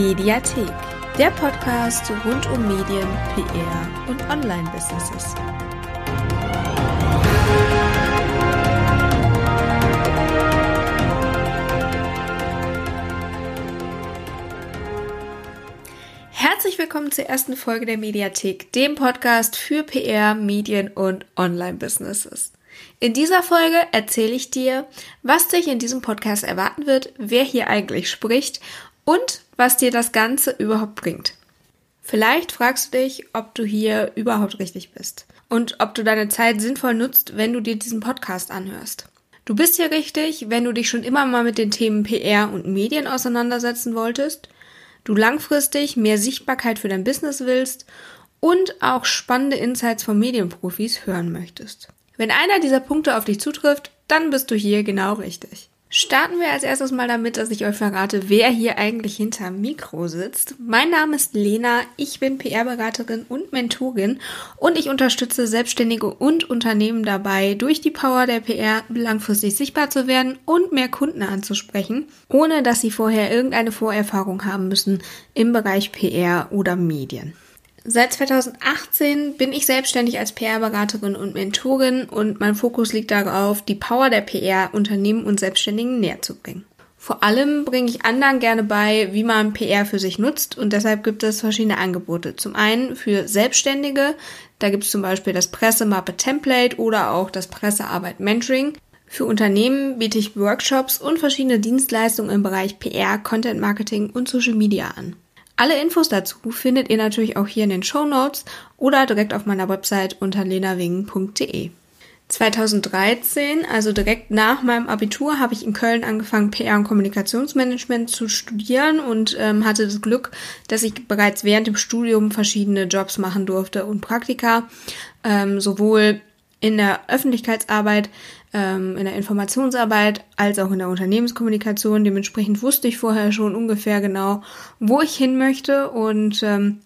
Mediathek, der Podcast rund um Medien, PR und Online-Businesses. Herzlich willkommen zur ersten Folge der Mediathek, dem Podcast für PR, Medien und Online-Businesses. In dieser Folge erzähle ich dir, was dich in diesem Podcast erwarten wird, wer hier eigentlich spricht und was dir das Ganze überhaupt bringt. Vielleicht fragst du dich, ob du hier überhaupt richtig bist und ob du deine Zeit sinnvoll nutzt, wenn du dir diesen Podcast anhörst. Du bist hier richtig, wenn du dich schon immer mal mit den Themen PR und Medien auseinandersetzen wolltest, du langfristig mehr Sichtbarkeit für dein Business willst und auch spannende Insights von Medienprofis hören möchtest. Wenn einer dieser Punkte auf dich zutrifft, dann bist du hier genau richtig. Starten wir als erstes mal damit, dass ich euch verrate, wer hier eigentlich hinter Mikro sitzt. Mein Name ist Lena, ich bin PR-Beraterin und Mentorin und ich unterstütze Selbstständige und Unternehmen dabei, durch die Power der PR langfristig sichtbar zu werden und mehr Kunden anzusprechen, ohne dass sie vorher irgendeine Vorerfahrung haben müssen im Bereich PR oder Medien. Seit 2018 bin ich selbstständig als PR-Beraterin und Mentorin und mein Fokus liegt darauf, die Power der PR Unternehmen und Selbstständigen näher zu bringen. Vor allem bringe ich anderen gerne bei, wie man PR für sich nutzt und deshalb gibt es verschiedene Angebote. Zum einen für Selbstständige, da gibt es zum Beispiel das Pressemappe Template oder auch das Pressearbeit Mentoring. Für Unternehmen biete ich Workshops und verschiedene Dienstleistungen im Bereich PR, Content Marketing und Social Media an. Alle Infos dazu findet ihr natürlich auch hier in den Show Notes oder direkt auf meiner Website unter lenawingen.de. 2013, also direkt nach meinem Abitur, habe ich in Köln angefangen, PR und Kommunikationsmanagement zu studieren und ähm, hatte das Glück, dass ich bereits während dem Studium verschiedene Jobs machen durfte und Praktika, ähm, sowohl in der Öffentlichkeitsarbeit ähm, in der Informationsarbeit als auch in der Unternehmenskommunikation. Dementsprechend wusste ich vorher schon ungefähr genau, wo ich hin möchte und ähm,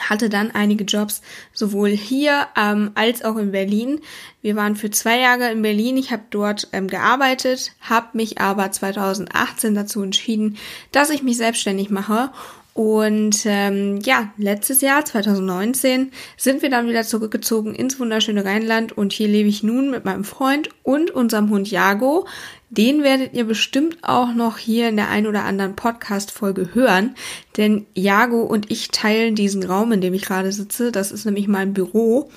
hatte dann einige Jobs sowohl hier ähm, als auch in Berlin. Wir waren für zwei Jahre in Berlin. Ich habe dort ähm, gearbeitet, habe mich aber 2018 dazu entschieden, dass ich mich selbstständig mache und ähm, ja, letztes Jahr, 2019, sind wir dann wieder zurückgezogen ins wunderschöne Rheinland und hier lebe ich nun mit meinem Freund und unserem Hund Jago. Den werdet ihr bestimmt auch noch hier in der ein oder anderen Podcast-Folge hören, denn Jago und ich teilen diesen Raum, in dem ich gerade sitze. Das ist nämlich mein Büro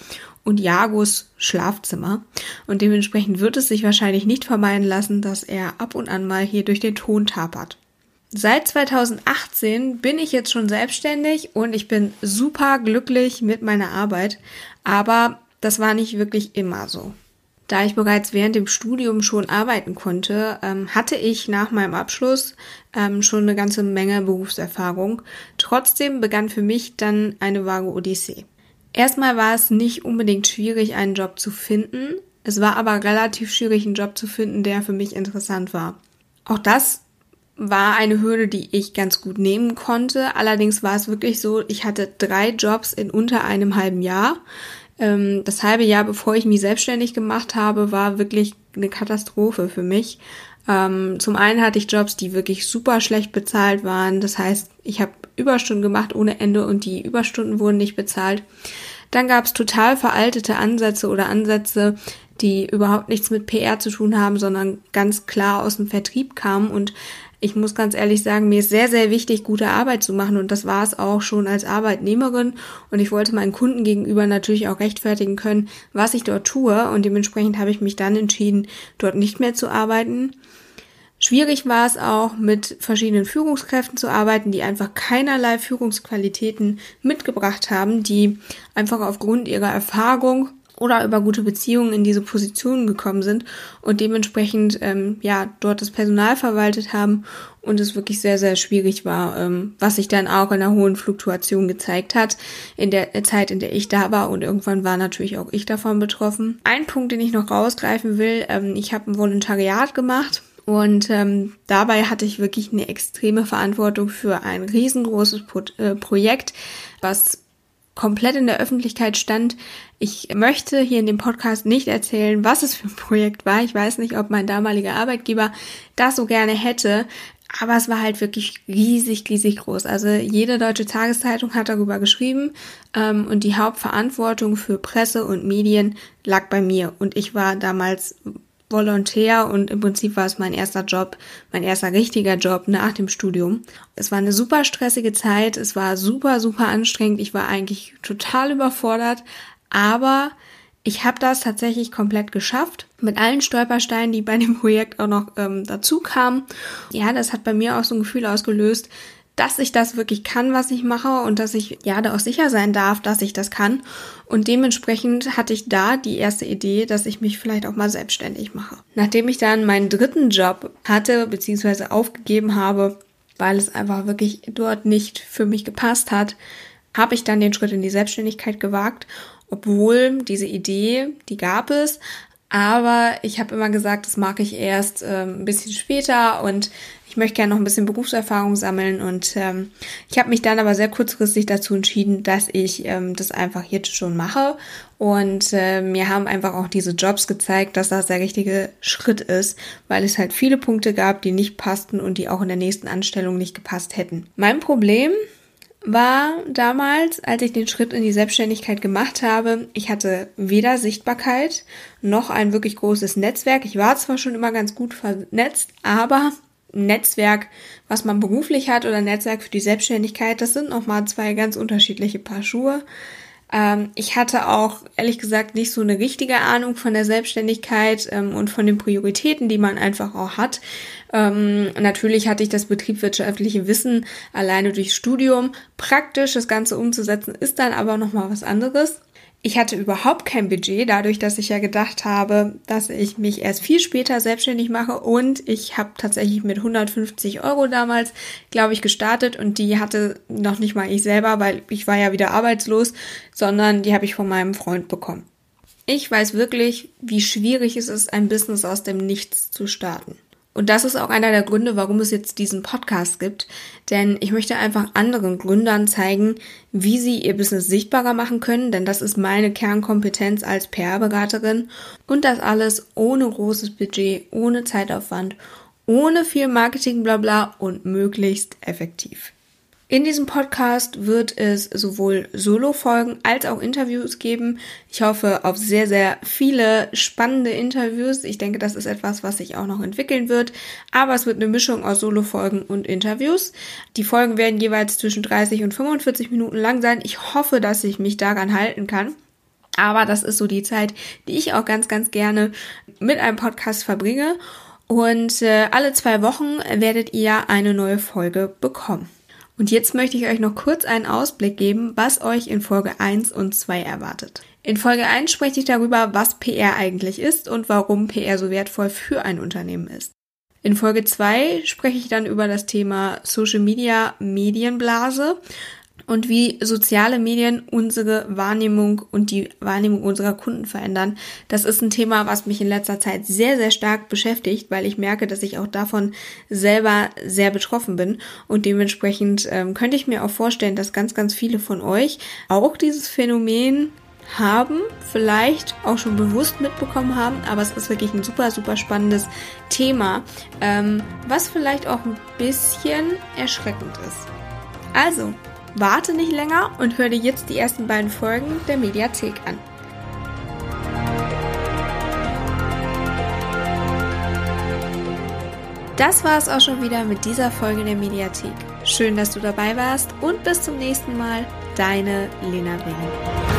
und Jagos Schlafzimmer. Und dementsprechend wird es sich wahrscheinlich nicht vermeiden lassen, dass er ab und an mal hier durch den Ton tapert. Seit 2018 bin ich jetzt schon selbstständig und ich bin super glücklich mit meiner Arbeit, aber das war nicht wirklich immer so. Da ich bereits während dem Studium schon arbeiten konnte, ähm, hatte ich nach meinem Abschluss ähm, schon eine ganze Menge Berufserfahrung. Trotzdem begann für mich dann eine vage Odyssee. Erstmal war es nicht unbedingt schwierig, einen Job zu finden. Es war aber relativ schwierig, einen Job zu finden, der für mich interessant war. Auch das war eine Hürde, die ich ganz gut nehmen konnte. Allerdings war es wirklich so, ich hatte drei Jobs in unter einem halben Jahr. Ähm, das halbe Jahr, bevor ich mich selbstständig gemacht habe, war wirklich eine Katastrophe für mich. Ähm, zum einen hatte ich Jobs, die wirklich super schlecht bezahlt waren. Das heißt, ich habe Überstunden gemacht ohne Ende und die Überstunden wurden nicht bezahlt. Dann gab es total veraltete Ansätze oder Ansätze, die überhaupt nichts mit PR zu tun haben, sondern ganz klar aus dem Vertrieb kamen und ich muss ganz ehrlich sagen, mir ist sehr, sehr wichtig, gute Arbeit zu machen. Und das war es auch schon als Arbeitnehmerin. Und ich wollte meinen Kunden gegenüber natürlich auch rechtfertigen können, was ich dort tue. Und dementsprechend habe ich mich dann entschieden, dort nicht mehr zu arbeiten. Schwierig war es auch, mit verschiedenen Führungskräften zu arbeiten, die einfach keinerlei Führungsqualitäten mitgebracht haben, die einfach aufgrund ihrer Erfahrung oder über gute Beziehungen in diese Positionen gekommen sind und dementsprechend ähm, ja dort das Personal verwaltet haben und es wirklich sehr sehr schwierig war, ähm, was sich dann auch in einer hohen Fluktuation gezeigt hat in der Zeit, in der ich da war und irgendwann war natürlich auch ich davon betroffen. Ein Punkt, den ich noch rausgreifen will: ähm, Ich habe ein Volontariat gemacht. Und ähm, dabei hatte ich wirklich eine extreme Verantwortung für ein riesengroßes Pro äh, Projekt, was komplett in der Öffentlichkeit stand. Ich möchte hier in dem Podcast nicht erzählen, was es für ein Projekt war. Ich weiß nicht, ob mein damaliger Arbeitgeber das so gerne hätte. aber es war halt wirklich riesig, riesig groß. Also jede deutsche Tageszeitung hat darüber geschrieben ähm, und die Hauptverantwortung für Presse und Medien lag bei mir. Und ich war damals Volontär und im Prinzip war es mein erster Job, mein erster richtiger Job nach dem Studium. Es war eine super stressige Zeit, es war super, super anstrengend, ich war eigentlich total überfordert, aber ich habe das tatsächlich komplett geschafft, mit allen Stolpersteinen, die bei dem Projekt auch noch ähm, dazu kamen. Ja, das hat bei mir auch so ein Gefühl ausgelöst, dass ich das wirklich kann, was ich mache und dass ich ja da auch sicher sein darf, dass ich das kann. Und dementsprechend hatte ich da die erste Idee, dass ich mich vielleicht auch mal selbstständig mache. Nachdem ich dann meinen dritten Job hatte, beziehungsweise aufgegeben habe, weil es einfach wirklich dort nicht für mich gepasst hat, habe ich dann den Schritt in die Selbstständigkeit gewagt, obwohl diese Idee, die gab es, aber ich habe immer gesagt, das mag ich erst ähm, ein bisschen später und ich möchte gerne noch ein bisschen Berufserfahrung sammeln und ähm, ich habe mich dann aber sehr kurzfristig dazu entschieden, dass ich ähm, das einfach jetzt schon mache und äh, mir haben einfach auch diese Jobs gezeigt, dass das der richtige Schritt ist, weil es halt viele Punkte gab, die nicht passten und die auch in der nächsten Anstellung nicht gepasst hätten. Mein Problem war damals, als ich den Schritt in die Selbstständigkeit gemacht habe, ich hatte weder Sichtbarkeit noch ein wirklich großes Netzwerk. Ich war zwar schon immer ganz gut vernetzt, aber Netzwerk, was man beruflich hat oder Netzwerk für die Selbstständigkeit, das sind nochmal zwei ganz unterschiedliche Paar Schuhe. Ähm, ich hatte auch ehrlich gesagt nicht so eine richtige Ahnung von der Selbstständigkeit ähm, und von den Prioritäten, die man einfach auch hat. Ähm, natürlich hatte ich das betriebswirtschaftliche Wissen alleine durch Studium. Praktisch das Ganze umzusetzen ist dann aber nochmal was anderes. Ich hatte überhaupt kein Budget, dadurch, dass ich ja gedacht habe, dass ich mich erst viel später selbstständig mache und ich habe tatsächlich mit 150 Euro damals, glaube ich, gestartet und die hatte noch nicht mal ich selber, weil ich war ja wieder arbeitslos, sondern die habe ich von meinem Freund bekommen. Ich weiß wirklich, wie schwierig es ist, ein Business aus dem Nichts zu starten. Und das ist auch einer der Gründe, warum es jetzt diesen Podcast gibt. Denn ich möchte einfach anderen Gründern zeigen, wie sie ihr Business sichtbarer machen können. Denn das ist meine Kernkompetenz als PR-Beraterin. Und das alles ohne großes Budget, ohne Zeitaufwand, ohne viel Marketing, bla bla und möglichst effektiv. In diesem Podcast wird es sowohl Solo-Folgen als auch Interviews geben. Ich hoffe auf sehr, sehr viele spannende Interviews. Ich denke, das ist etwas, was sich auch noch entwickeln wird. Aber es wird eine Mischung aus Solo-Folgen und Interviews. Die Folgen werden jeweils zwischen 30 und 45 Minuten lang sein. Ich hoffe, dass ich mich daran halten kann. Aber das ist so die Zeit, die ich auch ganz, ganz gerne mit einem Podcast verbringe. Und äh, alle zwei Wochen werdet ihr eine neue Folge bekommen. Und jetzt möchte ich euch noch kurz einen Ausblick geben, was euch in Folge 1 und 2 erwartet. In Folge 1 spreche ich darüber, was PR eigentlich ist und warum PR so wertvoll für ein Unternehmen ist. In Folge 2 spreche ich dann über das Thema Social Media Medienblase und wie soziale Medien unsere Wahrnehmung und die Wahrnehmung unserer Kunden verändern. Das ist ein Thema, was mich in letzter Zeit sehr, sehr stark beschäftigt, weil ich merke, dass ich auch davon selber sehr betroffen bin. Und dementsprechend ähm, könnte ich mir auch vorstellen, dass ganz, ganz viele von euch auch dieses Phänomen haben, vielleicht auch schon bewusst mitbekommen haben, aber es ist wirklich ein super, super spannendes Thema, ähm, was vielleicht auch ein bisschen erschreckend ist. Also, Warte nicht länger und hör dir jetzt die ersten beiden Folgen der Mediathek an. Das war es auch schon wieder mit dieser Folge der Mediathek. Schön, dass du dabei warst und bis zum nächsten Mal. Deine Lena Willing.